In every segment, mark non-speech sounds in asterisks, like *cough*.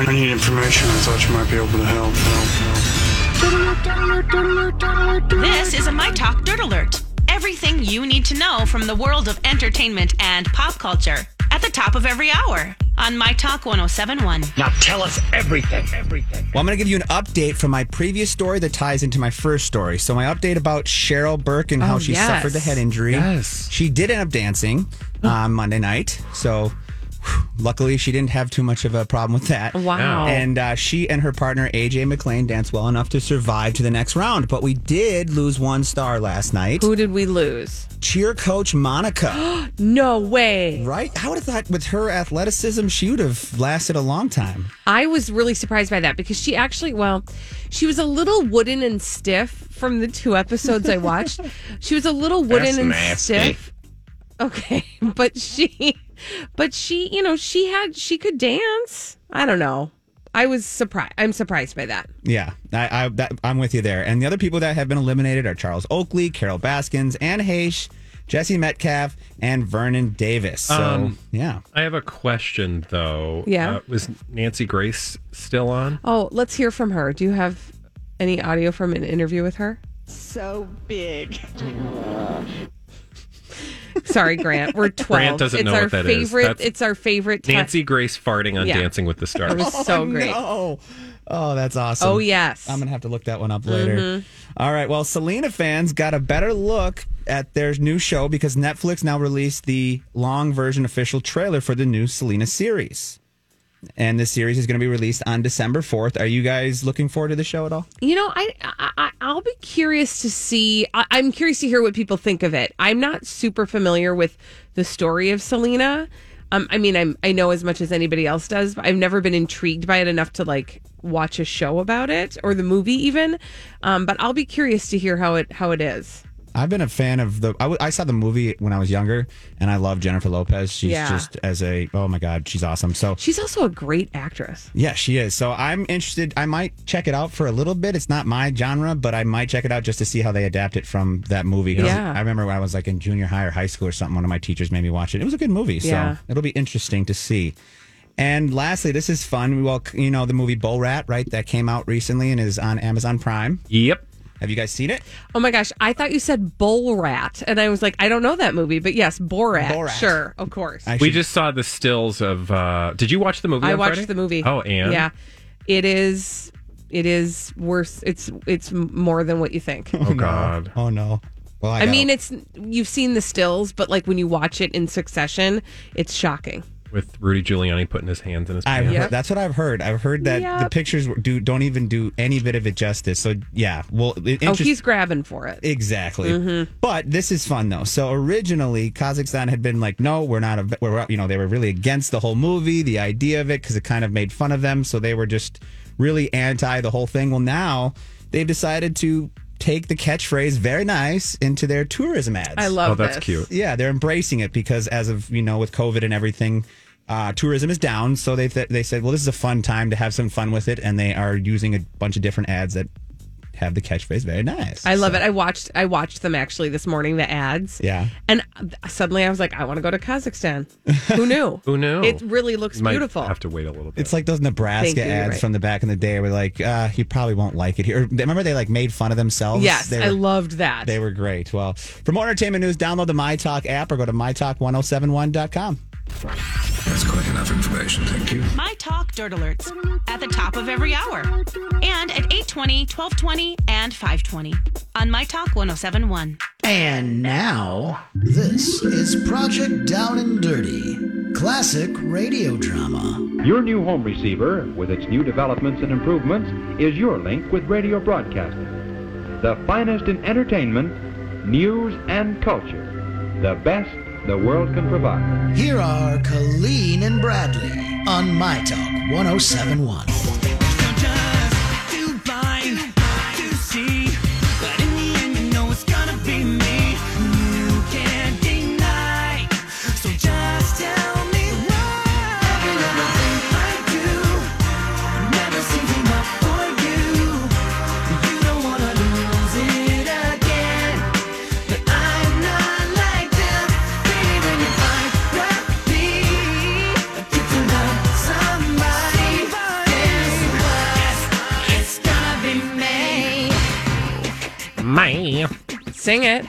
I need information. I thought you might be able to help. help, help. This is a My Talk Dirt Alert. Everything you need to know from the world of entertainment and pop culture at the top of every hour on My Talk 1071. Now tell us everything, everything. Well, I'm going to give you an update from my previous story that ties into my first story. So, my update about Cheryl Burke and how Oh, she yes. suffered the head injury. Yes. She did end up dancing on uh, Monday night. So, whew, luckily, she didn't have too much of a problem with that. Wow. And uh, she and her partner, AJ McLean, danced well enough to survive to the next round. But we did lose one star last night. Who did we lose? Cheer coach Monica. *gasps* No way. right? I would have thought with her athleticism, she would have lasted a long time. I was really surprised by that because she actually, well, she was a little wooden and stiff from the two episodes I watched. *laughs* She was a little wooden That's and nasty. stiff. Okay, *laughs* but she, but she, you know, she had, she could dance. I don't know. I was surprised. I'm surprised by that. Yeah, I, I that, I'm with you there. And the other people that have been eliminated are Charles Oakley, Carole Baskins, Anne Heche, Jesse Metcalfe, and Vernon Davis. So Um, yeah, I have a question though. Yeah. Uh, was Nancy Grace still on? Oh, let's hear from her. Do you have any audio from an interview with her? so big. Sorry, Grant. We're 12. Grant doesn't it's know our what that is. favorite, That's It's our favorite. ti- Nancy Grace farting on Yeah. Dancing with the Stars. It was so oh, great. Oh, oh, that's awesome. Oh, yes. I'm gonna have to look that one up later. Mm-hmm. All right. Well, Selena fans got a better look at their new show because Netflix now released the long version official trailer for the new Selena series. And this series is going to be released on December 4th. Are you guys looking forward to the show at all? You know, I, I I'll be curious to see. I, I'm curious to hear what people think of it. I'm not super familiar with the story of Selena. Um, I mean, I'm I know as much as anybody else does, but I've never been intrigued by it enough to like watch a show about it or the movie even. Um, but I'll be curious to hear how it how it is. I've been a fan of the. I, w- I saw the movie when I was younger, and I love Jennifer Lopez. She's Yeah. just as a oh my god, she's awesome. So She's also a great actress. yeah, she is. So I'm interested. I might check it out for a little bit. It's not my genre, but I might check it out just to see how they adapt it from that movie. Yeah. I remember when I was like in junior high or high school or something. One of my teachers made me watch it. It was a good movie. So Yeah. it'll be interesting to see. And lastly, this is fun. Well, you know the movie Bull Rat, right? That came out recently and is on Amazon Prime. Yep. Have you guys seen it? Oh my gosh, I thought you said Bull Rat, and I was like, I don't know that movie, but yes, Borat. Borat. Sure, of course. I We should- just saw the stills of. uh Did you watch the movie? I on watched Friday? the movie. Oh, and yeah, it is. It is worse. It's it's more than what you think. Oh *laughs* God. Oh no. Well, I, I mean, it's you've seen the stills, but like when you watch it in succession, it's shocking. With Rudy Giuliani putting his hands in his I've pants. heard, that's what I've heard. I've heard that the pictures do don't even do any bit of it justice. So yeah, well, it, Oh, interest- he's grabbing for it. exactly. Mm-hmm. But this is fun though. So originally, Kazakhstan had been like, no, we're not. A, we're you know they were really against the whole movie, the idea of it, because it kind of made fun of them. So they were just really anti the whole thing. Well, now they've decided to take the catchphrase "very nice" into their tourism ads. I love. Oh, that's this. cute. Yeah, they're embracing it because as of you know, with COVID and everything, uh, tourism is down. So they th- they said, well, this is a fun time to have some fun with it, and they are using a bunch of different ads that have the catchphrase "very nice." I love So- it. I watched. I watched them actually this morning. The ads. Yeah. And suddenly I was like, I want to go to Kazakhstan. Who knew? *laughs* Who knew? It really looks Might beautiful. Have to wait a little bit. It's like those Nebraska you, ads right. from the back in the day, where like, uh, you probably won't like it here. Remember they like made fun of themselves. yes, they I loved that. they were great. Well, for more entertainment news, download the My Talk app or go to mytalk1071.com. That's quite enough information, thank you. My Talk Dirt Alerts at the top of every hour and at 820, 1220, and 520 on My Talk 1071. And now, this is Project Down and Dirty, classic radio drama. Your new home receiver, with its new developments and improvements, is your link with radio broadcasting. The finest in entertainment, news, and culture. The best the world can provide. Here are Colleen and Bradley on My Talk 1071. Sing it.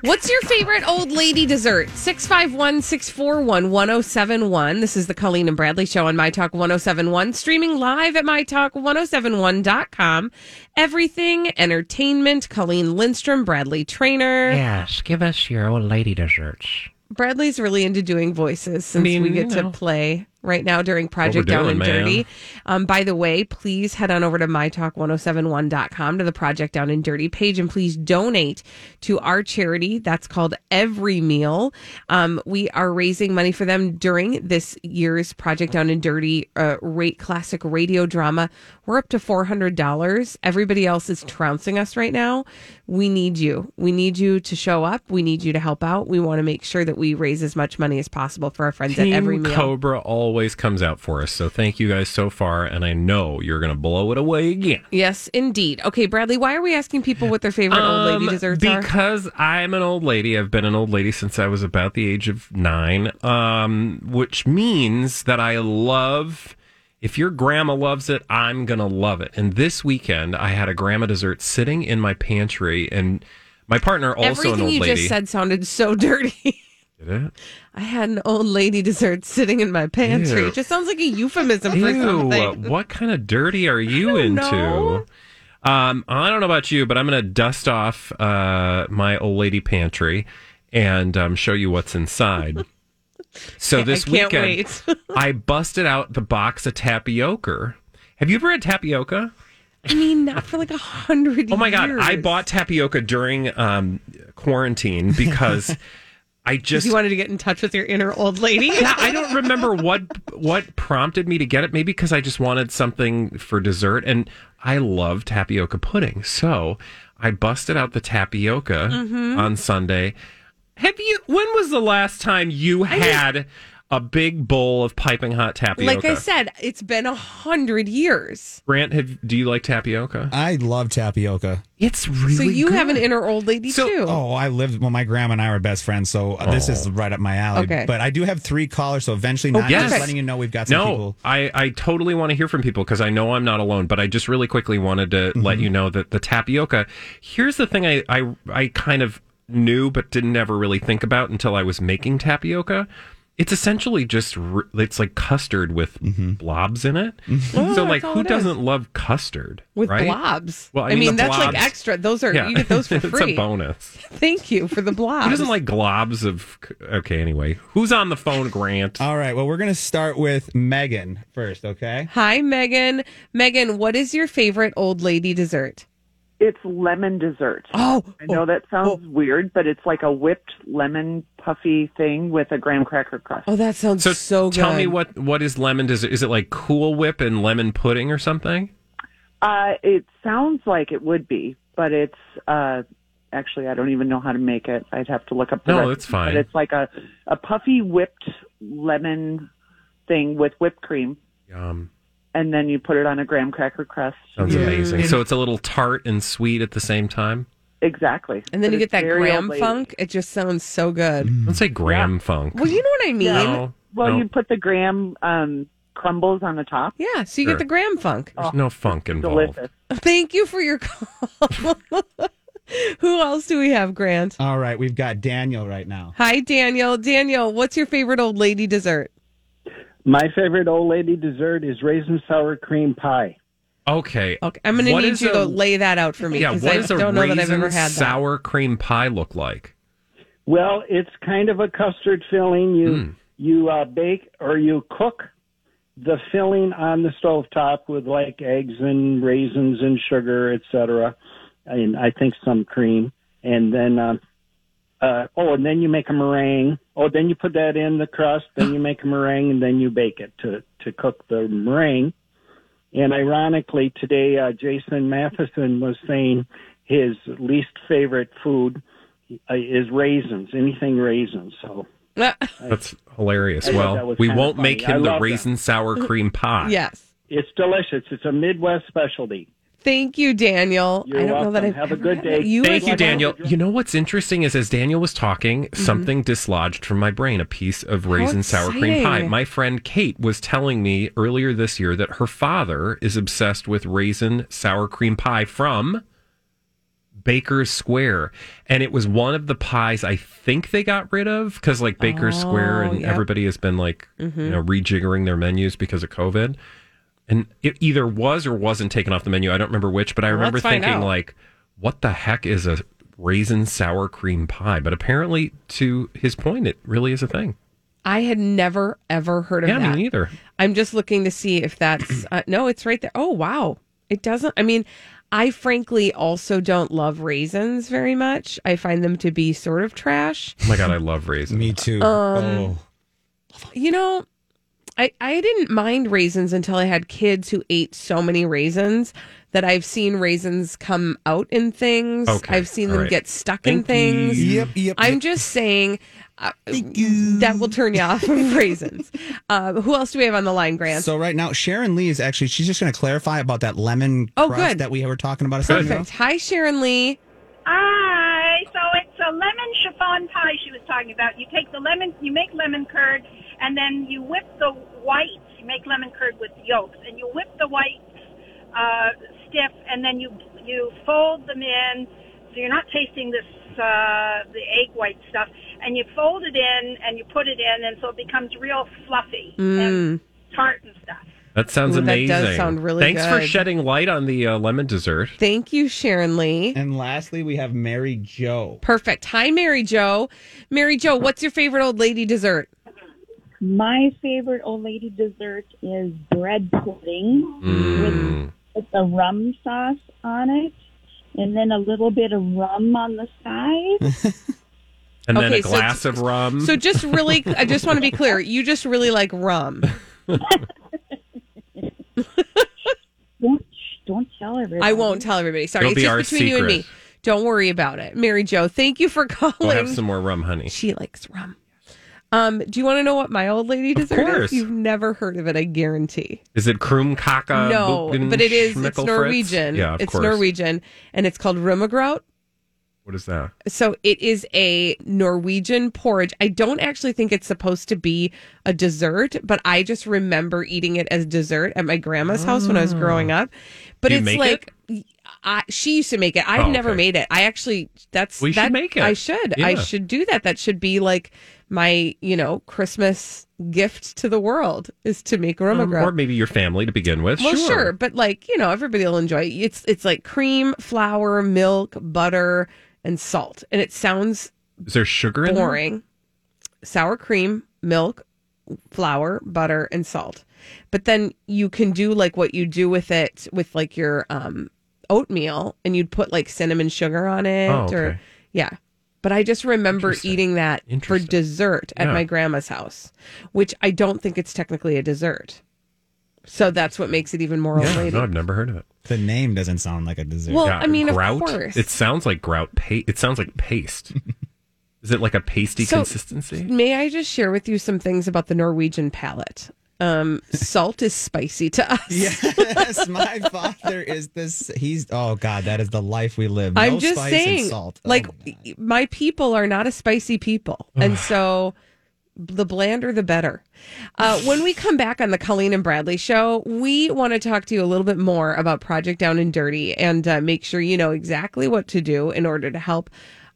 What's your favorite old lady dessert? 651 641 1071. This is the Colleen and Bradley Show on My Talk 1071, streaming live at MyTalk1071.com. Everything entertainment. Colleen Lindstrom, Bradley Traynor. Yes, give us your old lady desserts. Bradley's really into doing voices since mean, we get you to play right now during Project Down doing, and man. Dirty. Um, by the way, please head on over to mytalk1071.com to the Project Down and Dirty page and please donate to our charity. That's called Every Meal. Um, we are raising money for them during this year's Project Down and Dirty uh, rate classic radio drama. We're up to $400. Everybody else is trouncing us right now. We need you. We need you to show up. We need you to help out. We want to make sure that we raise as much money as possible for our friends at Every Meal. Cobra always comes out for us. So thank you guys so far. And I know you're going to blow it away again. Yes, indeed. Okay, Bradley, why are we asking people what their favorite old lady Um, desserts are? because I'm an old lady. I've been an old lady since I was about the age of nine, um, which means that I love. If your grandma loves it, I'm gonna love it. And this weekend, I had a grandma dessert sitting in my pantry, and my partner, also Everything an old lady. Everything you just said sounded so *laughs* dirty. Did it. I had an old lady dessert sitting in my pantry. Ew. It just sounds like a euphemism for Ew, something. *laughs* what kind of dirty are you into? know. Um, I don't know about you, but I'm going to dust off uh, my old lady pantry and um, show you what's inside. *laughs* So I this can't weekend. *laughs* I busted out the box of tapioca. Have you ever had tapioca? I mean, not for like a hundred Oh my god, years. I bought tapioca during um, quarantine because I just you wanted to get in touch with your inner old lady. *laughs* yeah, I don't remember what what prompted me to get it. Maybe because I just wanted something for dessert, and I love tapioca pudding. So I busted out the tapioca Mm-hmm. on Sunday. Have you? When was the last time you had a big bowl of piping hot tapioca? Like I said, it's been a hundred years. Grant, have do you like tapioca? I love tapioca. It's really so you have an inner old lady So- too. Oh, I lived. Well, my grandma and I were best friends, so uh, this is right up my alley. Okay. But I do have three callers, so eventually, not yes. just letting you know we've got some no, people. I, I totally want to hear from people because I know I'm not alone. But I just really quickly wanted to Mm-hmm. let you know that the tapioca. Here's the thing I, I I kind of knew but didn't ever really think about until I was making tapioca. It's essentially just it's like custard with Mm-hmm. blobs in it. Oh, so like, who doesn't love custard with right? blobs. Well, I I mean, mean, the that's like extra. Those are Yeah. you get those for *laughs* free. it's free. a bonus. *laughs* Thank you for the blobs. Who doesn't like globs of? Okay, anyway, who's on the phone, Grant? All right. Well, we're gonna start with Megan first. Okay. Hi, Megan. Megan, what is your favorite old lady dessert? It's lemon dessert. Oh, I know that sounds weird, but it's like a whipped lemon puffy thing with a graham cracker crust. Oh, that sounds So, so, good. tell me what what is lemon? Does it, is it like Cool Whip and lemon pudding or something? Uh, it sounds like it would be, but it's uh, actually I don't even know how to make it. I'd have to look up the No, recipe, that's fine. But it's like a a puffy whipped lemon thing with whipped cream, Yum. and then you put it on a graham cracker crust. Sounds amazing. So it's a little tart and sweet at the same time. Exactly. and then But you get that very graham funk. It just sounds so good. Don't say graham funk. Well, you know what I mean. No, Well, no, you put the graham um, crumbles on the top. Yeah, so you Sure. get the graham funk. there's no funk involved. Delicious. *laughs* Thank you for your call. *laughs* Who else do we have, Grant? All right, we've got Daniel right now. Hi, Daniel. Daniel, what's your favorite old lady dessert? My favorite old lady dessert is raisin sour cream pie. Okay. Okay, I'm going to need you a- to lay that out for me Yeah, because what I does a don't know that I've ever had that. sour cream pie look like? Well, it's kind of a custard filling. You Mm. you uh, bake or you cook the filling on the stove top with like eggs and raisins and sugar, etc. And I think some cream, and then uh, uh, oh, and then you make a meringue. Oh, then you put that in the crust. Then you make a meringue, and then you bake it to to cook the meringue. And ironically, today uh, Jason Matheson was saying his least favorite food uh, is raisins, anything raisins. So *laughs* That's hilarious. I well, that we won't funny. make I him the love that. raisin sour cream *laughs* pie. Yes. it's delicious. It's a Midwest specialty. Thank you, Daniel. You're I don't know that welcome. I've a good day. You Thank you, well. Daniel. You know what's interesting is as Daniel was talking, Mm-hmm. something dislodged from my brain a piece of raisin sour cream pie. My friend Kate was telling me earlier this year that her father is obsessed with raisin sour cream pie from Baker's Square. And it was one of the pies I think they got rid of because, like, Baker's Square and Oh, yep. everybody has been, like, you Mhm. know, rejiggering their menus because of COVID. And it either was or wasn't taken off the menu. I don't remember which, but I Well, remember let's thinking, out. like, what the heck is a raisin sour cream pie? But apparently, to his point, it really is a thing. I had never ever heard of Yeah, me neither. I'm just looking to see if that's uh, no, it's right there. Oh wow, it doesn't. I mean, I frankly also don't love raisins very much. I find them to be sort of trash. Oh my God, I love raisins. Me too. Um, oh. You know, I I didn't mind raisins until I had kids who ate so many raisins that I've seen raisins come out in things. Okay, I've seen all them right. get stuck in Thank you. things. Yep, yep, I'm yep. just saying uh, that will turn you off of *laughs* raisins. Uh, who else do we have on the line, Grant? So right now, Sharon Lee is actually she's just going to clarify about that lemon Oh, crust good. that we were talking about a second ago. Perfect. Hi, Sharon Lee. Hi. So it's a lemon chiffon pie she was talking about. You take the lemon, you make lemon curd, and then you whip the whites. You make lemon curd with yolks, and you whip the whites uh, stiff, and then you you fold them in, so you're not tasting this uh, the egg white stuff, and you fold it in and you put it in, and so it becomes real fluffy and Mm. tart and stuff. That sounds Ooh, that amazing. does sound really Thanks for shedding light on the uh, lemon dessert. Thank you, Sharon Lee. And lastly, we have Mary Joe. Perfect. Hi, Mary Joe. Mary Joe, *laughs* what's your favorite old lady dessert? My favorite old lady dessert is bread pudding with, mm. with a rum sauce on it, and then a little bit of rum on the side. *laughs* And then Okay, a so glass it's- of rum. So just really, I just want to be clear. You just really like rum. *laughs* don't don't tell everybody. I won't tell everybody. Sorry, It'll it's be our just between you and me. Don't worry about it. Mary Joe, thank you for calling. we'll have some more rum, honey. She likes rum. Um, do you want to know what my old lady dessert is? You've never heard of it, I guarantee. Is it Krumkaka? no, but it is. It's Norwegian. Yeah, of it's course. Norwegian, and it's called rummegraut. What is that? So it is a Norwegian porridge. I don't actually think it's supposed to be a dessert, but I just remember eating it as dessert at my grandma's house when I was growing up. But it's like I, she used to make it. I've Oh, never okay. made it. I actually that's We should make it. I should. I should do that. That should be like my, you know, Christmas gift to the world is to make Um, rummegraut. or maybe your family to begin with. Well, sure. sure. but like you know, everybody will enjoy it. It's it's like cream, flour, milk, butter, and salt, and it sounds Is there sugar in there? boring. Sour cream, milk, flour, butter, and salt. But then you can do like what you do with it with like your um oatmeal, and you'd put like cinnamon sugar on it, Oh, or yeah. But I just remember eating that for dessert at Yeah. my grandma's house, which I don't think it's technically a dessert. So that's what makes it even more old Yeah, lady. no, I've never heard of it. The name doesn't sound like a dessert. Well, I mean, of grout. course. It sounds like grout. Pa- it sounds like paste. *laughs* is it like a pasty So, consistency? May I just share with you some things about the Norwegian palate? Um, salt is spicy to us. yes, *laughs* my father is this. He's oh god, that is the life we live. No I'm just spice saying, and salt. Oh, like my people are not a spicy people, and so the blander, the better. Uh, when we come back on the Colleen and Bradley show, we want to talk to you a little bit more about Project Down and Dirty and uh, make sure you know exactly what to do in order to help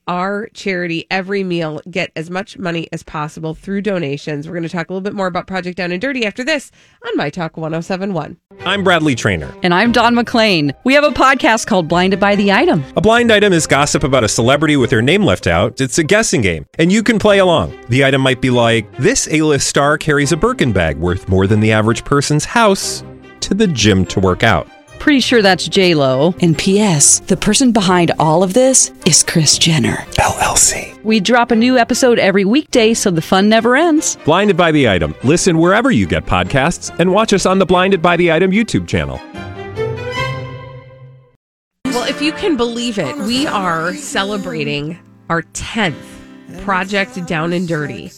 our charity every meal get as much money as possible through donations. We're going to talk a little bit more about Project Down and Dirty after this on My Talk 1071. I'm Bradley Traynor. And I'm Don McClain. We have a podcast called Blinded by the Item. A blind item is gossip about a celebrity with their name left out. It's a guessing game, and you can play along. The item might be like this: A-list star carries a Birkin bag worth more than the average person's house to the gym to work out. Pretty sure that's J Lo. And P.S. The person behind all of this is Kris Jenner LLC. We drop a new episode every weekday, so the fun never ends. Blinded by the item. Listen wherever you get podcasts, and watch us on the Blinded by the Item YouTube channel. Well, if you can believe it, we are celebrating our 10th Project Down and Dirty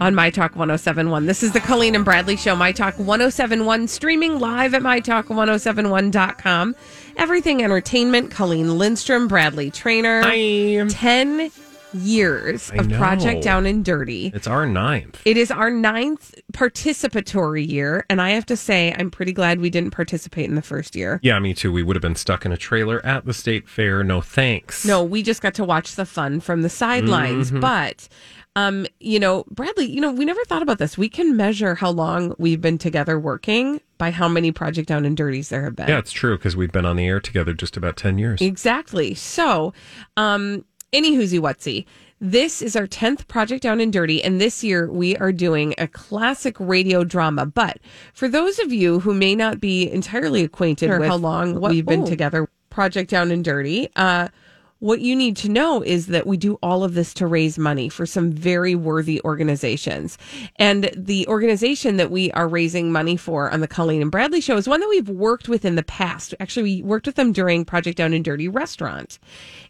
on My Talk 1071. This is the Colleen and Bradley Show, My Talk 1071, streaming live at MyTalk1071.com. Everything Entertainment, Colleen Lindstrom, Bradley Traynor. Hi. 10 years I of know. Project Down and Dirty. It's our ninth. It is our ninth participatory year, and I have to say, I'm pretty glad we didn't participate in the first year. Yeah, me too. We would have been stuck in a trailer at the state fair. No thanks. No, we just got to watch the fun from the sidelines. Mhm. But, um, you know, Bradley, you know, we never thought about this. We can measure how long we've been together working by how many Project Down and Dirties there have been. Yeah, it's true because we've been on the air together just about 10 years. Exactly. So, um, any whoozy whatsy. This is our 10th Project Down and Dirty, and this year we are doing a classic radio drama. But for those of you who may not be entirely acquainted Sure, with how long what- we've been together, Project Down and Dirty, uh, what you need to know is that we do all of this to raise money for some very worthy organizations. And the organization that we are raising money for on the Colleen and Bradley show is one that we've worked with in the past. Actually, we worked with them during Project Down and Dirty Restaurant.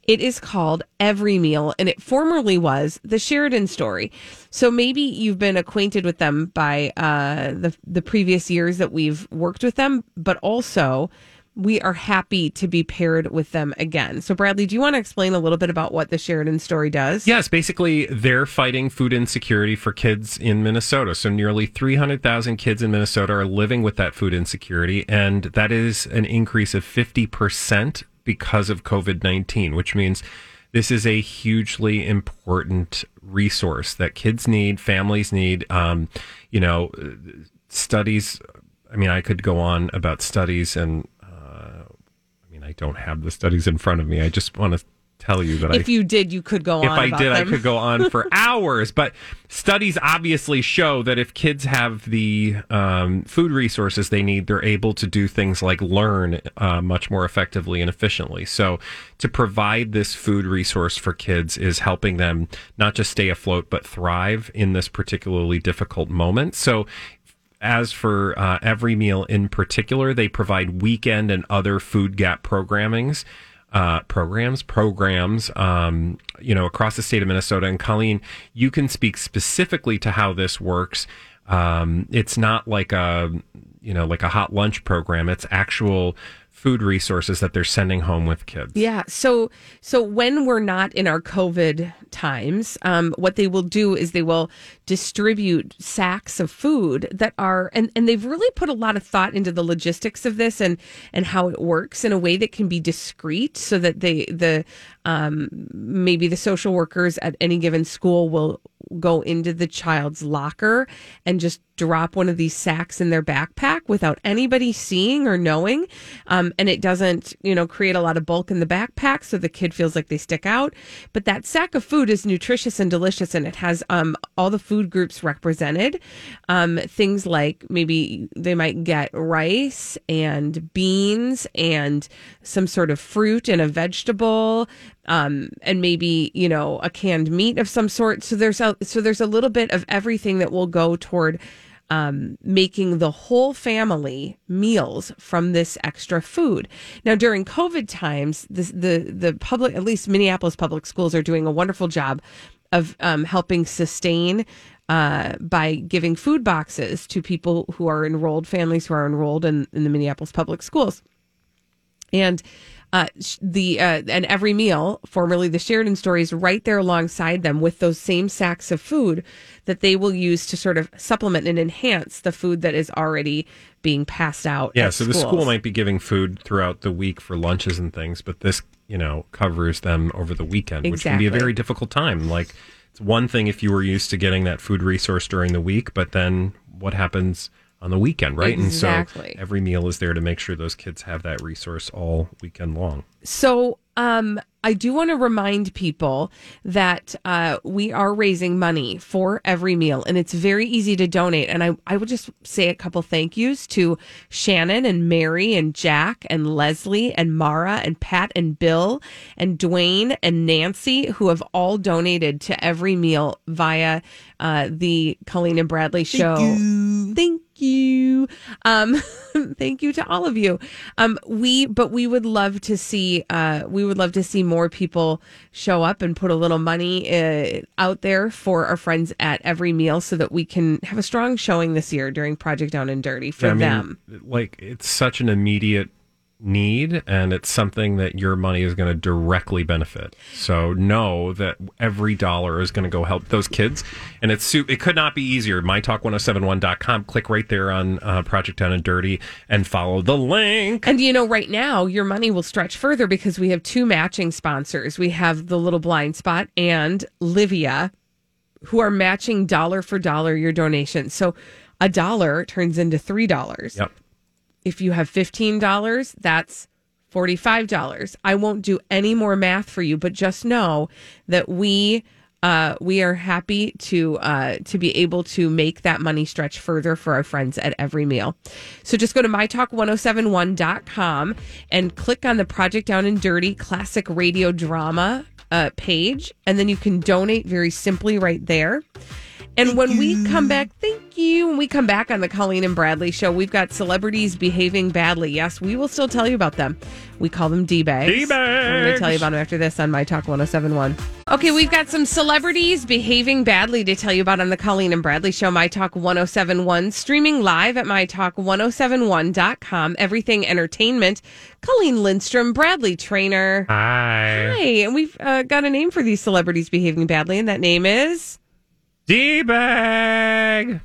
It is called Every Meal, and it formerly was the Sheridan Story. So maybe you've been acquainted with them by uh, the the previous years that we've worked with them, but also we are happy to be paired with them again. So, Bradley, do you want to explain a little bit about what the Sheridan Story does? Yes, basically, they're fighting food insecurity for kids in Minnesota. So, nearly 300,000 kids in Minnesota are living with that food insecurity. And that is an increase of 50% because of COVID 19, which means this is a hugely important resource that kids need, families need. Um, you know, studies. I mean, I could go on about studies and I don't have the studies in front of me. I just want to tell you that I If you did, you could go if on. I about did, I could go on for *laughs* hours. But studies obviously show that if kids have the um, food resources they need, they're able to do things like learn uh, much more effectively and efficiently. So, to provide this food resource for kids is helping them not just stay afloat, but thrive in this particularly difficult moment. So, as for uh, every meal in particular, they provide weekend and other food gap programmings, uh, programs, programs, um, you know, across the state of Minnesota. And Colleen, you can speak specifically to how this works. Um, it's not like a, you know, like a hot lunch program. It's actual food resources that they're sending home with kids. Yeah. So so when we're not in our COVID times, um, what they will do is they will distribute sacks of food that are and, and they've really put a lot of thought into the logistics of this and and how it works in a way that can be discreet so that they the um, maybe the social workers at any given school will go into the child's locker and just drop one of these sacks in their backpack without anybody seeing or knowing. Um, and it doesn't, you know, create a lot of bulk in the backpack so the kid feels like they stick out. But that sack of food is nutritious and delicious and it has um, all the food groups represented. Um, things like maybe they might get rice and beans and some sort of fruit and a vegetable um, and maybe you know a canned meat of some sort. So there's a so there's a little bit of everything that will go toward um, making the whole family meals from this extra food. Now during COVID times, this, the the public at least Minneapolis public schools are doing a wonderful job of um, helping sustain uh, by giving food boxes to people who are enrolled, families who are enrolled in, in the Minneapolis public schools. and uh, the uh, and every meal, formerly the Sheridan stories, right there alongside them with those same sacks of food that they will use to sort of supplement and enhance the food that is already being passed out. Yeah, so the school might be giving food throughout the week for lunches and things, but this, you know, covers them over the weekend, which can be a very difficult time. Like, it's one thing if you were used to getting that food resource during the week, but then what happens on the weekend, right? Exactly. And so every meal is there to make sure those kids have that resource all weekend long. So, um, I do want to remind people that uh, we are raising money for every meal, and it's very easy to donate. And I, I would just say a couple thank yous to Shannon and Mary and Jack and Leslie and Mara and Pat and Bill and Dwayne and Nancy, who have all donated to every meal via uh, the Colleen and Bradley show. Thank you. Thank Um, *laughs* thank you to all of you. Um, we, but we would love to see, uh, we would love to see more people show up and put a little money uh, out there for our friends at every meal so that we can have a strong showing this year during Project Down and Dirty for I mean, them. Like, it's such an immediate need, and it's something that your money is going to directly benefit. So know that every dollar is going to go help those kids. And it's it could not be easier. MyTalk1071.com. Click right there on uh, Project Down and Dirty and follow the link. And you know, right now, your money will stretch further because we have two matching sponsors. We have the Little Blind Spot and Livia, who are matching dollar for dollar your donation. So a dollar turns into three dollars. Yep. If you have fifteen dollars, that's forty-five dollars. I won't do any more math for you, but just know that we uh, we are happy to uh, to be able to make that money stretch further for our friends at every meal. So just go to mytalk1071.com and click on the Project Down and Dirty Classic Radio Drama uh, page, and then you can donate very simply right there. And when we come back, thank you. When we come back on the Colleen and Bradley show, we've got celebrities behaving badly. Yes, we will still tell you about them. We call them D-bags. D-bags. I'm going to tell you about them after this on My Talk 1071. Okay, we've got some celebrities behaving badly to tell you about on the Colleen and Bradley show, My Talk 1071, streaming live at MyTalk1071.com. Everything Entertainment. Colleen Lindstrom, Bradley Traynor. Hi. Hi, and we've uh, got a name for these celebrities behaving badly, and that name is... D-bag.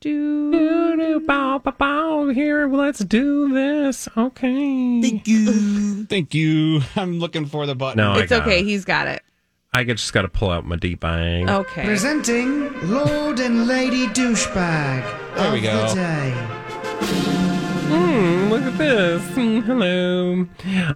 Do do do bow bow bow. Here, let's do this. Okay. Thank you. Thank you. I'm looking for the button. No, I It's okay. it. He's got it. I just got to pull out my D-bag. Okay. Presenting Lord and Lady Douchebag There of we go. the Hmm, look at this. Hmm, hello.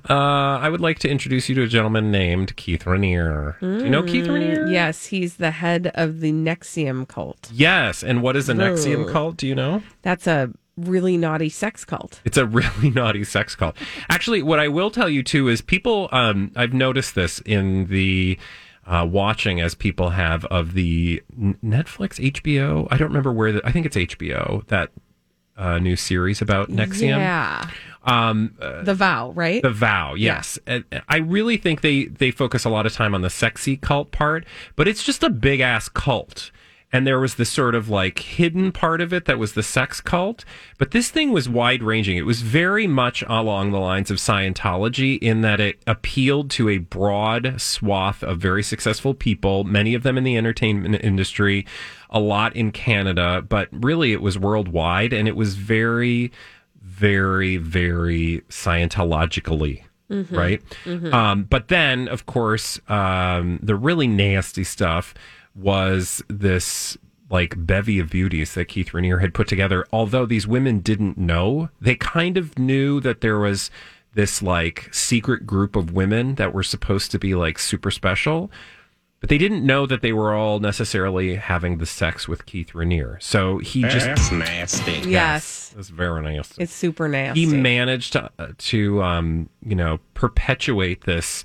Uh, I would like to introduce you to a gentleman named Keith Raniere. Do you know Keith Raniere? Mm, Yes, he's the head of the NXIVM cult. Yes. And what is a NXIVM Whoa. cult? Do you know? That's a really naughty sex cult. It's a *laughs* really naughty sex cult. Actually, what I will tell you too is people. Um, I've noticed this in the uh, watching as people have of the Netflix, HBO. I don't remember where. The, I think it's HBO that uh, new series about NXIVM. Yeah. Um, uh, The vow, right? the vow, yes. I really think they they focus a lot of time on the sexy cult part, but it's just a big ass cult. And there was this sort of like hidden part of it that was the sex cult. But this thing was wide ranging. It was very much along the lines of Scientology in that it appealed to a broad swath of very successful people, many of them in the entertainment industry, a lot in Canada, but really it was worldwide. And it was very, very, very Scientologically. Mhm. Right. Mhm. Um, but then, of course, um, the really nasty stuff was this like bevy of beauties that Keith Raniere had put together. Although these women didn't know, they kind of knew that there was this like secret group of women that were supposed to be like super special. But they didn't know that they were all necessarily having the sex with Keith Raniere. So he just That's nasty. Yes. That's very nasty. It's super nasty. He managed to uh, to um, you know perpetuate this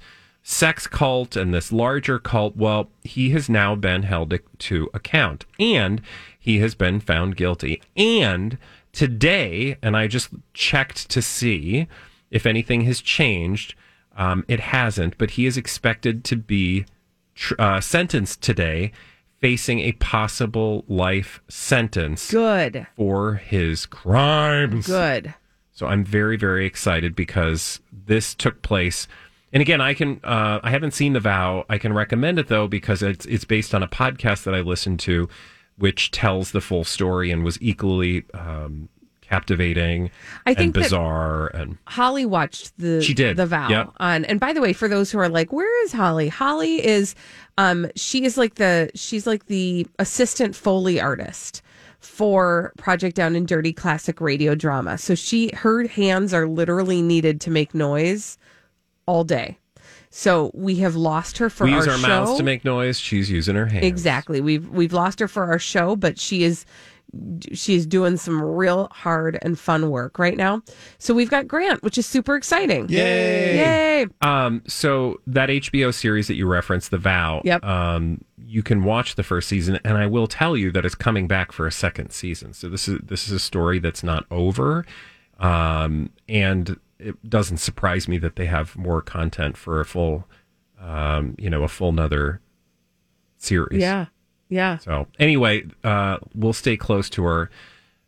sex cult and this larger cult. Well, he has now been held to account, and he has been found guilty. And today, and I just checked to see if anything has changed. Um, it hasn't, but he is expected to be tr- uh, sentenced today, facing a possible life sentence. Good. for his crimes. Good. So I'm very, very excited because this took place. And again, I can uh, I haven't seen The Vow. I can recommend it though because it's it's based on a podcast that I listened to, which tells the full story and was equally um, captivating I think and bizarre and Holly watched the She did, the vow yeah. on and by the way for those who are like where is Holly Holly is um she is like the she's like the assistant foley artist for Project Down and Dirty classic radio drama so she her hands are literally needed to make noise all day so we have lost her for we our, use our show mouths to make noise. She's using her hands. Exactly. We've we've lost her for our show, but she is she's doing some real hard and fun work right now. So we've got Grant, which is super exciting. Yay! Yay! Um, so that HBO series that you referenced, The Vow. Yep. Um, you can watch the first season, and I will tell you that it's coming back for a second season. So this is this is a story that's not over, um, and it doesn't surprise me that they have more content for a full, um, you know, a full another series. Yeah. Yeah. So anyway, uh, we'll stay close to our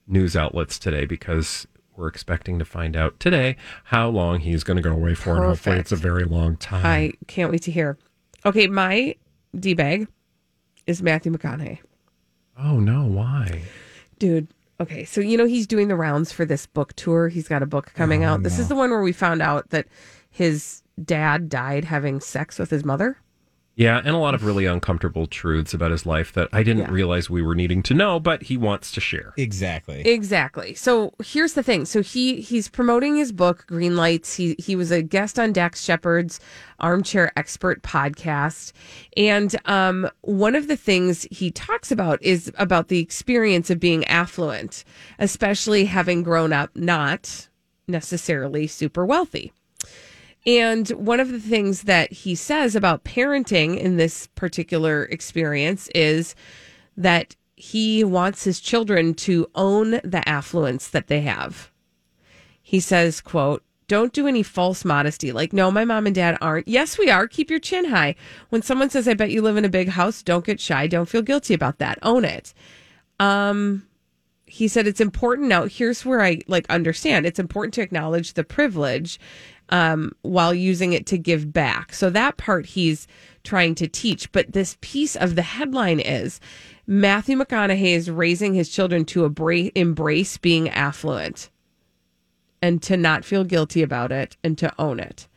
news outlets today because we're expecting to find out today how long he's going to go away for, and hopefully it's a very long time. I can't wait to hear. Okay, my D bag is Matthew McConaughey. oh no, why? Dude. Okay, so you know he's doing the rounds for this book tour. He's got a book coming oh, out. This is the one where we found out that his dad died having sex with his mother. Yeah, and a lot of really uncomfortable truths about his life that I didn't Yeah. realize we were needing to know, but he wants to share. Exactly. Exactly. So here's the thing. So he he's promoting his book Green Lights. He he was a guest on Dax Shepard's Armchair Expert podcast, and um, one of the things he talks about is about the experience of being affluent, especially having grown up not necessarily super wealthy. And one of the things that he says about parenting in this particular experience is that he wants his children to own the affluence that they have. He says, quote, don't do any false modesty. Like, no, my mom and dad aren't. Yes, we are. Keep your chin high. When someone says, I bet you live in a big house, don't get shy. Don't feel guilty about that. Own it. Um, he said it's important. Now here's where i like understand. It's important to acknowledge the privilege um, while using it to give back. So that part he's trying to teach. But this piece of the headline is matthew mcconaughey is raising his children to abra- embrace being affluent and to not feel guilty about it and to own it.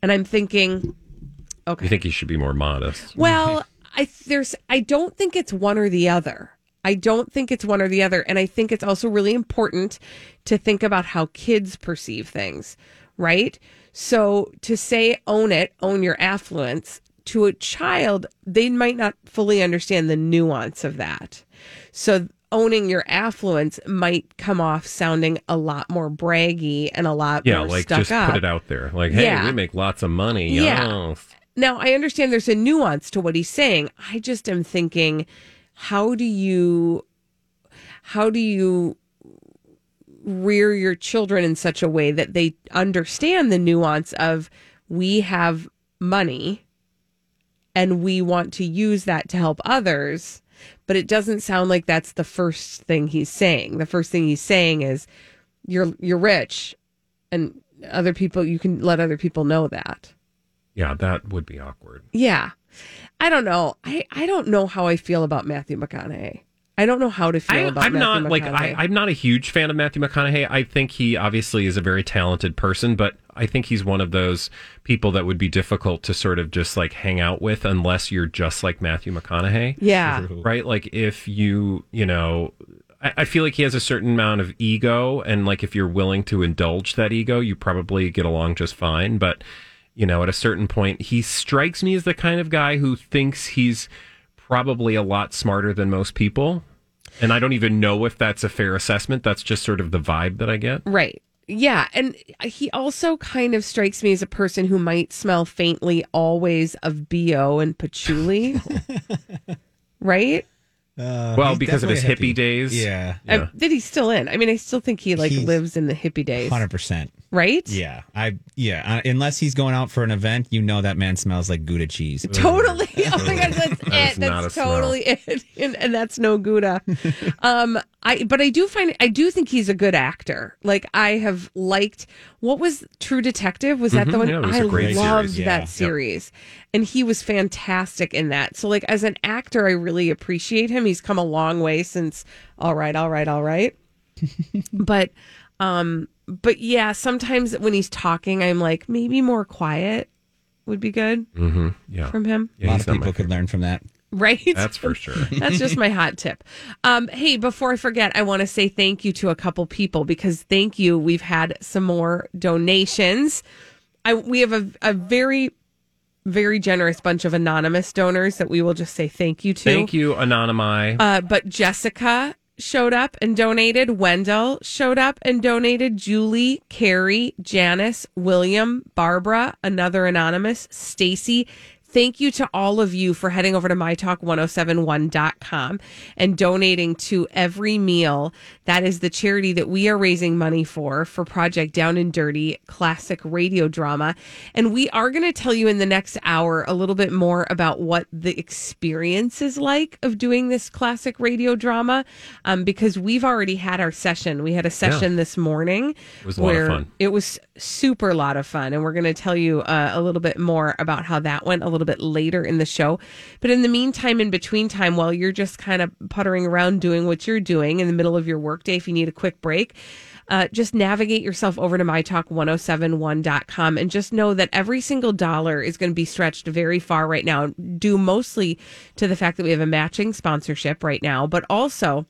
And i'm thinking okay. You think he should be more modest? well, I there's I don't think it's one or the other. I don't think it's one or the other, and I think it's also really important to think about how kids perceive things, right? So to say own it, own your affluence to a child, they might not fully understand the nuance of that. So owning your affluence might come off sounding a lot more braggy and a lot Yeah, like just up. put it out there. Like, hey, Yeah. we make lots of money. Yeah. Now, I understand there's a nuance to what he's saying. I just am thinking, how do you, how do you rear your children in such a way that they understand the nuance of we have money and we want to use that to help others, but it doesn't sound like that's the first thing he's saying. The first thing he's saying is you're you're rich and other people you can let other people know that. Yeah, that would be awkward. Yeah. I don't know. I, I don't know how I feel about Matthew McConaughey. I don't know how to feel I, about I'm Matthew not like I, I'm not a huge fan of Matthew McConaughey. I think he obviously is a very talented person, but I think he's one of those people that would be difficult to sort of just like hang out with unless you're just like Matthew McConaughey. Yeah. Right? Like if you, you know, I, I feel like he has a certain amount of ego, and like if you're willing to indulge that ego, you probably get along just fine. But you know, at a certain point, he strikes me as the kind of guy who thinks he's probably a lot smarter than most people. And I don't even know if that's a fair assessment. That's just sort of the vibe that I get. Right. Yeah. And he also kind of strikes me as a person who might smell faintly always of BO and patchouli. *laughs* right? Uh, well, because of his definitely hippie days. Yeah. Uh, that he's still in. I mean, I still think he like He's lives in the hippie days. Hundred percent. right? Yeah, I yeah. Uh, unless he's going out for an event, you know that man smells like Gouda cheese. *laughs* Totally. *laughs* Oh my god, that's *laughs* That is it. not a That's smell. totally it. And, and that's no Gouda. um, I but I do find I do think he's a good actor. Like I have liked what was True Detective? Was that the Mhm, one yeah, it was I a great loved series, yeah. that Yep. Series. And he was fantastic in that. So like as an actor, I really appreciate him. He's come a long way since all right, all right, all right. *laughs* but um but yeah, sometimes when he's talking, I'm like, maybe more quiet would be good Mm-hmm. Yeah. from him. a lot of people could learn from that. Right? That's for sure. *laughs* That's just my hot tip. Um, hey, before I forget, I want to say thank you to a couple people because thank you. We've had some more donations. I we have a, a very very generous bunch of anonymous donors that we will just say thank you to. Thank you, Anonymi. Uh, but Jessica showed up and donated. Wendell showed up and donated. Julie, Carrie, Janice, William, Barbara, another anonymous, Stacy. Thank you to all of you for heading over to mytalk1071.com and donating to every meal. That is the charity that we are raising money for, for Project Down and Dirty classic radio drama. And we are going to tell you in the next hour a little bit more about what the experience is like of doing this classic radio drama um, because we've already had our session. We had a session this morning. It was a lot of fun. It was super lot of fun. And we're going to tell you uh, a little bit more about how that went a little bit later in the show. But in the meantime, in between time, while you're just kind of puttering around doing what you're doing in the middle of your workday, if you need a quick break, uh, just navigate yourself over to mytalk1071.com and just know that every single dollar is going to be stretched very far right now, due mostly to the fact that we have a matching sponsorship right now, but also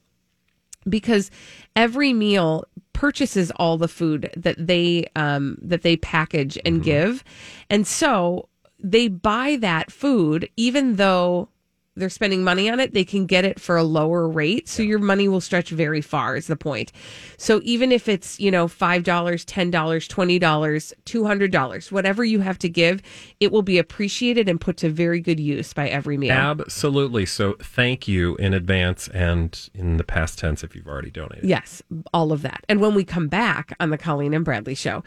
because every meal purchases all the food that they um, that they package and give, and so they buy that food even though they're spending money on it, they can get it for a lower rate. So your money will stretch very far, is the point. So even if it's, you know, $5, $10, $20, $200, whatever you have to give, it will be appreciated and put to very good use by every meal. Absolutely. So thank you in advance and in the past tense if you've already donated. Yes, all of that. And when we come back on the Colleen and Bradley show,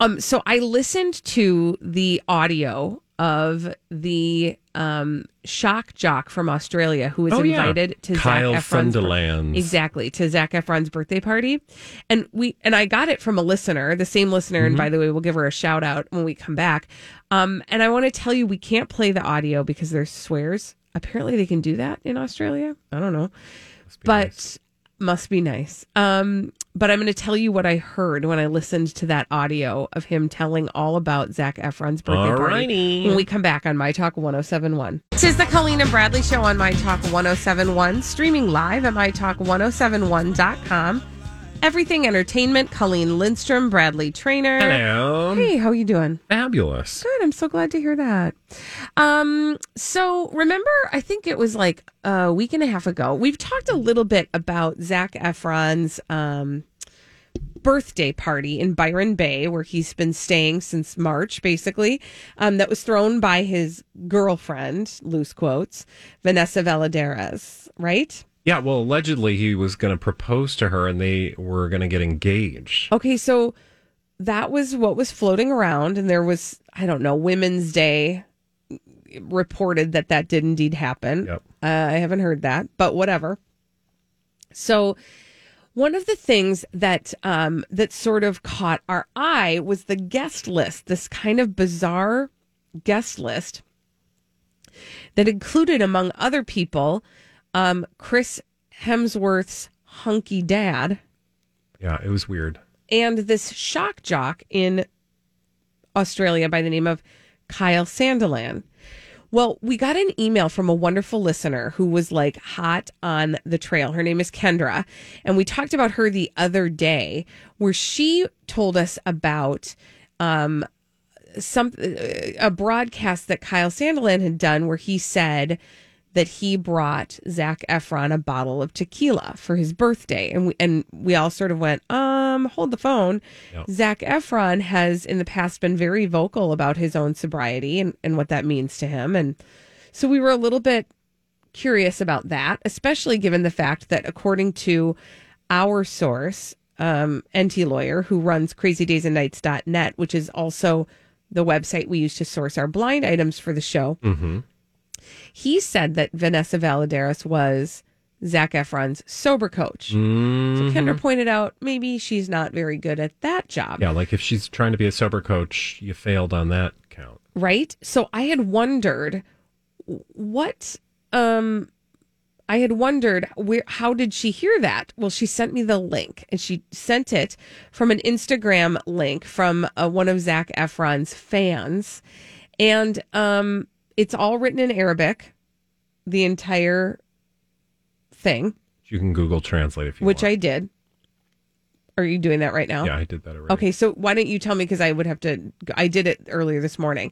um, so I listened to the audio of the um shock jock from Australia who was Oh, yeah. invited to Kyle Zac Efron's exactly to Zac Efron's birthday party, and we and I got it from a listener, the same listener, and Mhm. by the way, we'll give her a shout out when we come back. Um, and I want to tell you, we can't play the audio because there's swears. Apparently, they can do that in Australia. I don't know, but must be nice. Um, but I'm going to tell you what I heard when I listened to that audio of him telling all about Zac Efron's birthday Alrighty. party. When we come back on My Talk 1071. This is the Colleen and Bradley Show on My Talk 1071, streaming live at MyTalk1071.com. Everything Entertainment, Colleen Lindstrom, Bradley Traynor. Hello. Hey, how are you doing? Fabulous. Good. I'm so glad to hear that. Um, so remember, I think it was like a week and a half ago. We've talked a little bit about Zac Efron's um birthday party in Byron Bay, where he's been staying since March, basically. Um, that was thrown by his girlfriend, loose quotes, Vanessa Valladares, right? Yeah, well, allegedly he was going to propose to her and they were going to get engaged. Okay, so that was what was floating around, and there was I don't know Woman's Day reported that that did indeed happen. Yep. Uh, I haven't heard that, but whatever. So one of the things that um, that sort of caught our eye was the guest list. This kind of bizarre guest list that included, among other people, um, Chris Hemsworth's hunky dad Yeah, it was weird. and this shock jock in Australia by the name of Kyle Sandilands. Well, we got an email from a wonderful listener who was like hot on the trail. Her name is Kendra. And we talked about her the other day where she told us about um, some a broadcast that Kyle Sandilands had done where he said that he brought Zac Efron a bottle of tequila for his birthday, and we and we all sort of went, um, hold the phone. Yep. Zac Efron has in the past been very vocal about his own sobriety and and what that means to him, and so we were a little bit curious about that, especially given the fact that according to our source, um, Enty Lawyer, who runs crazydaysandnights.net, which is also the website we use to source our blind items for the show. Mm-hmm. He said that Vanessa Valladares was Zac Efron's sober coach. So Mhm. Kendra pointed out maybe she's not very good at that job. Yeah, like if she's trying to be a sober coach, you failed on that count. right so i had wondered what um i had wondered where how did she hear that well she sent me the link and she sent it from an instagram link from uh, one of zac efron's fans and um it's all written in arabic the entire thing You can Google Translate if you which i did are you doing that right now Yeah, I did that already. Okay, so why don't you tell me because I would have to. I did it earlier this morning,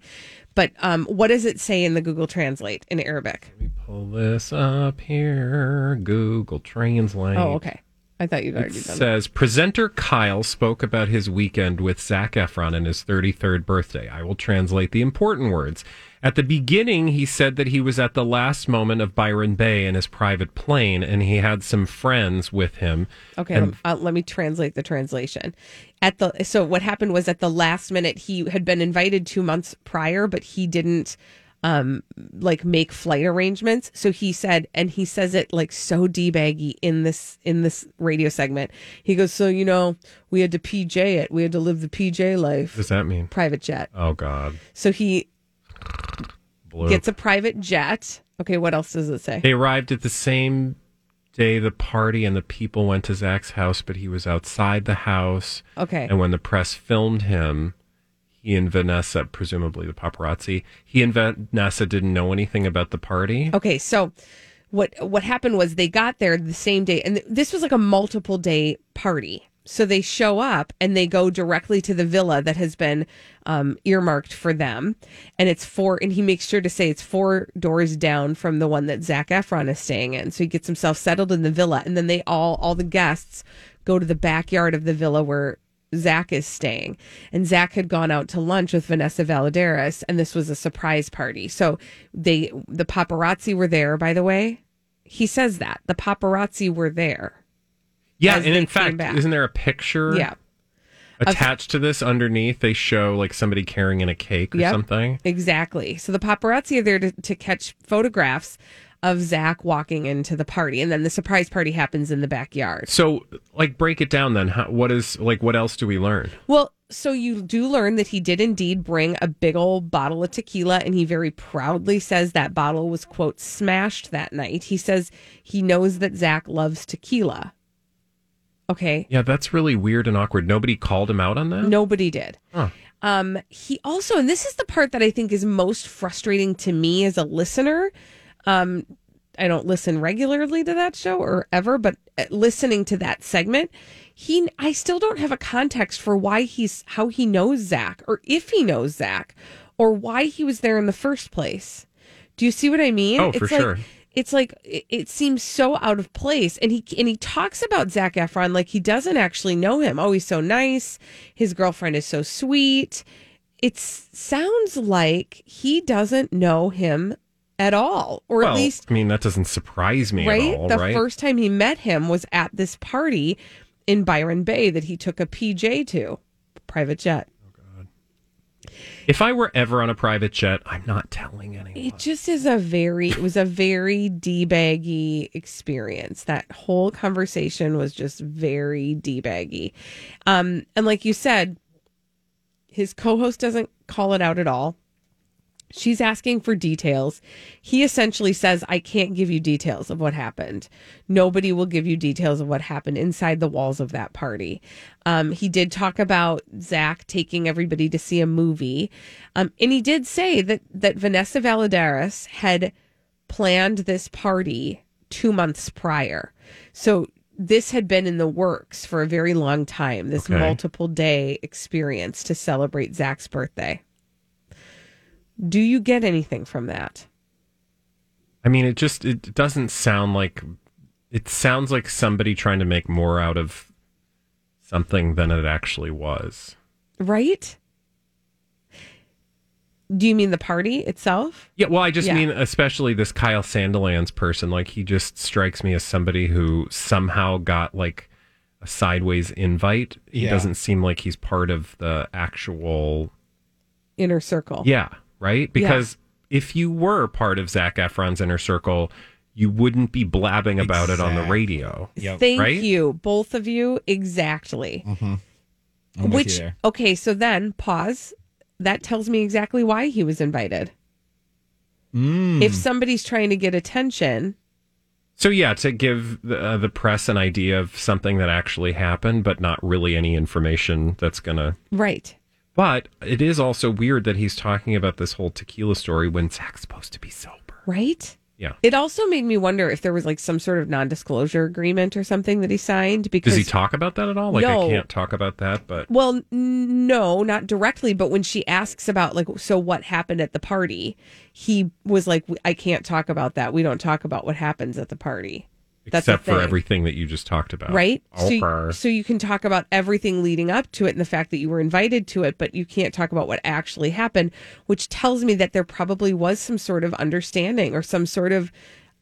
but um, what does it say in the Google Translate in Arabic? Let me pull this up here. Google Translate. Oh, okay. I thought you'd It already done that. says presenter Kyle spoke about his weekend with Zac Efron and his 33rd birthday. I will translate the important words. At the beginning, he said that he was at the last moment of Byron Bay in his private plane and he had some friends with him. Okay, And uh, let me translate the translation. At the so what happened was at the last minute he had been invited two months prior, but he didn't um like make flight arrangements. So he said, and he says it like so debaggy in this in this radio segment. He goes, so you know, we had to PJ it. We had to live the PJ life. what does that mean? Private jet. Oh, God. So he Bloop. gets a private jet. Okay, what else does it say? They arrived at the same day the party and the people went to Zac's house, but he was outside the house. Okay. And when the press filmed him, he and Vanessa, presumably the paparazzi, he and Vanessa didn't know anything about the party. Okay, so what what happened was they got there the same day, and th- this was like a multiple day party. So they show up and they go directly to the villa that has been um, earmarked for them, and it's four. And he makes sure to say it's four doors down from the one that Zac Efron is staying in. So he gets himself settled in the villa, and then they all all the guests go to the backyard of the villa where Zac is staying. And Zac had gone out to lunch with Vanessa Valladares, and this was a surprise party. So they, the paparazzi were there, by the way. He says that the paparazzi were there. Yeah, and in fact, back. isn't there a picture Yeah. attached to this underneath? They show like somebody carrying in a cake or Yep, something. Exactly. So the paparazzi are there to, to catch photographs of Zac walking into the party, and then the surprise party happens in the backyard. So, like, break it down then. How, what is like? What else do we learn? Well, so you do learn that he did indeed bring a big old bottle of tequila, and he very proudly says that bottle was, quote, smashed that night. He says he knows that Zac loves tequila. Okay. Yeah, that's really weird and awkward. Nobody called him out on that. Nobody did. Huh. Um, he also, and this is the part that I think is most frustrating to me as a listener. Um, I don't listen regularly to that show or ever, but uh, listening to that segment, he, I still don't have a context for why he's, how he knows Zac or if he knows Zac or why he was there in the first place. Do you see what I mean? Oh, for it's like, sure. It's like it, it seems so out of place, and he and he talks about Zac Efron like he doesn't actually know him. Oh, he's so nice. His girlfriend is so sweet. It sounds like he doesn't know him at all, or well, at least I mean, that doesn't surprise me right. at all, the right? first time he met him was at this party in Byron Bay that he took a PJ to, private jet. If I were ever on a private jet, I'm not telling anyone. It just is a very, it was a very debaggy experience. That whole conversation was just very debaggy. Um, and like you said, his co host doesn't call it out at all. She's asking for details. He essentially says, I can't give you details of what happened. Nobody will give you details of what happened inside the walls of that party. Um, he did talk about Zac taking everybody to see a movie. Um, and he did say that, that Vanessa Valladares had planned this party two months prior. So this had been in the works for a very long time, this Okay. multiple day experience to celebrate Zac's birthday. Do you get anything from that? I mean, it just it doesn't sound like it sounds like somebody trying to make more out of something than it actually was. Right? Do you mean the party itself? Yeah, well, I just Yeah. mean especially this Kyle Sandilands person. Like he just strikes me as somebody who somehow got like a sideways invite. He Yeah. doesn't seem like he's part of the actual. Inner circle. Yeah, right. Because if you were part of Zac Efron's inner circle, you wouldn't be blabbing about it on the radio. Thank right? you, both of you. Exactly. Mm-hmm. Which you okay, so then pause. That tells me exactly why he was invited. Mm. If somebody's trying to get attention, So yeah, to give the, uh, the press an idea of something that actually happened, but not really any information that's gonna. right? But it is also weird that he's talking about this whole tequila story when Zac's supposed to be sober. Right. Yeah. It also made me wonder if there was like some sort of non-disclosure agreement or something that he signed because Does he talk about that at all? Like No. I can't talk about that, but Well, no, not directly, but when she asks about like so what happened at the party, he was like I can't talk about that. We don't talk about what happens at the party. That's except for everything that you just talked about, Right? So, Okay. so you can talk about everything leading up to it and the fact that you were invited to it, but you can't talk about what actually happened, which tells me that there probably was some sort of understanding or some sort of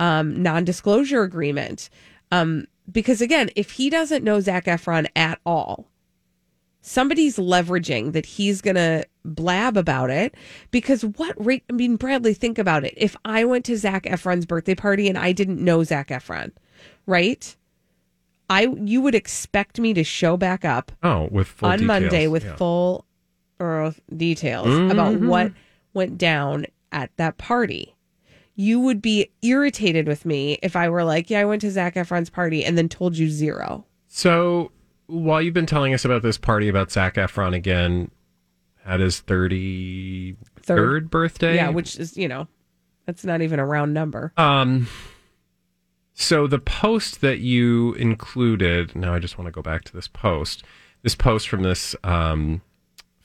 um, non disclosure agreement. Um, because again, if he doesn't know Zac Efron at all, somebody's leveraging that he's going to blab about it because what rate i mean bradley think about it if i went to zac efron's birthday party and i didn't know zac efron right i you would expect me to show back up oh, with full on details. monday with Yeah. full uh, details Mhm. about what went down at that party you would be irritated with me if i were like yeah i went to zac efron's party and then told you zero So while you've been telling us about this party about Zac Efron again, had his thirty third birthday. yeah which is you know that's not even a round number Um. So the post that you included. Now I just want to go back to this post. This post from this um,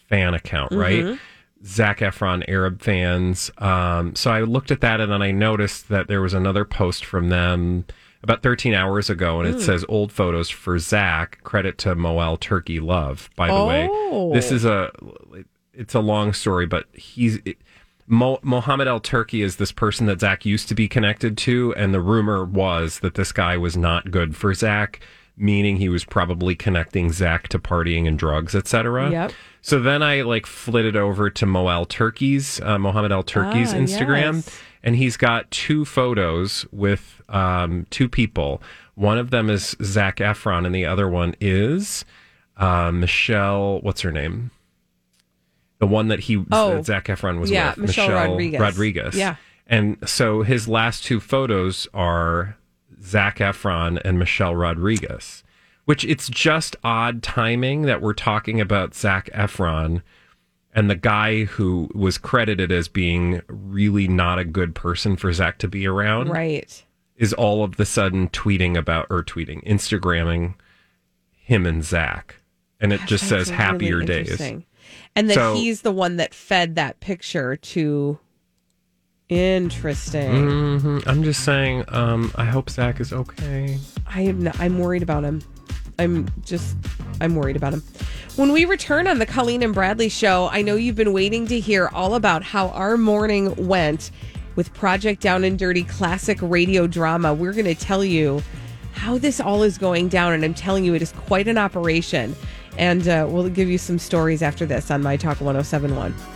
fan account, right? Mhm. Zac Efron Arab fans. Um, so I looked at that and then I noticed that there was another post from them about 13 hours ago, and it Mm. says old photos for Zac. Credit to Moel Turkey Love. By the way, Oh. this is a it's a long story, but he's. It, Mo, Mohammed Al Turki is this person that Zac used to be connected to, and the rumor was that this guy was not good for Zac, meaning he was probably connecting Zac to partying and drugs, etc. Yep. So then I like flitted over to Moel Turkey's, uh, Mohammed El Turkey's Ah, Instagram, yes. and he's got two photos with um, two people. One of them is Zac Efron, and the other one is uh, Michelle. What's her name? The one that he Oh, that Zac Efron was yeah, with, Michelle Rodriguez. Rodriguez. Yeah. And so his last two photos are Zac Efron and Michelle Rodriguez, which it's just odd timing that we're talking about Zac Efron and the guy who was credited as being really not a good person for Zac to be around right is all of the sudden tweeting about or tweeting, Instagramming him and Zac. And it just says happier really days. And that So- he's the one that fed that picture to interesting hmm I'm just saying, um, I hope Zac is okay. I am not, I'm worried about him. I'm just I'm worried about him. When we return on the Colleen and Bradley show, I know you've been waiting to hear all about how our morning went with Project Down and Dirty classic radio drama. We're going to tell you how this all is going down and I'm telling you it is quite an operation. And uh, we'll give you some stories after this on My Talk 1071.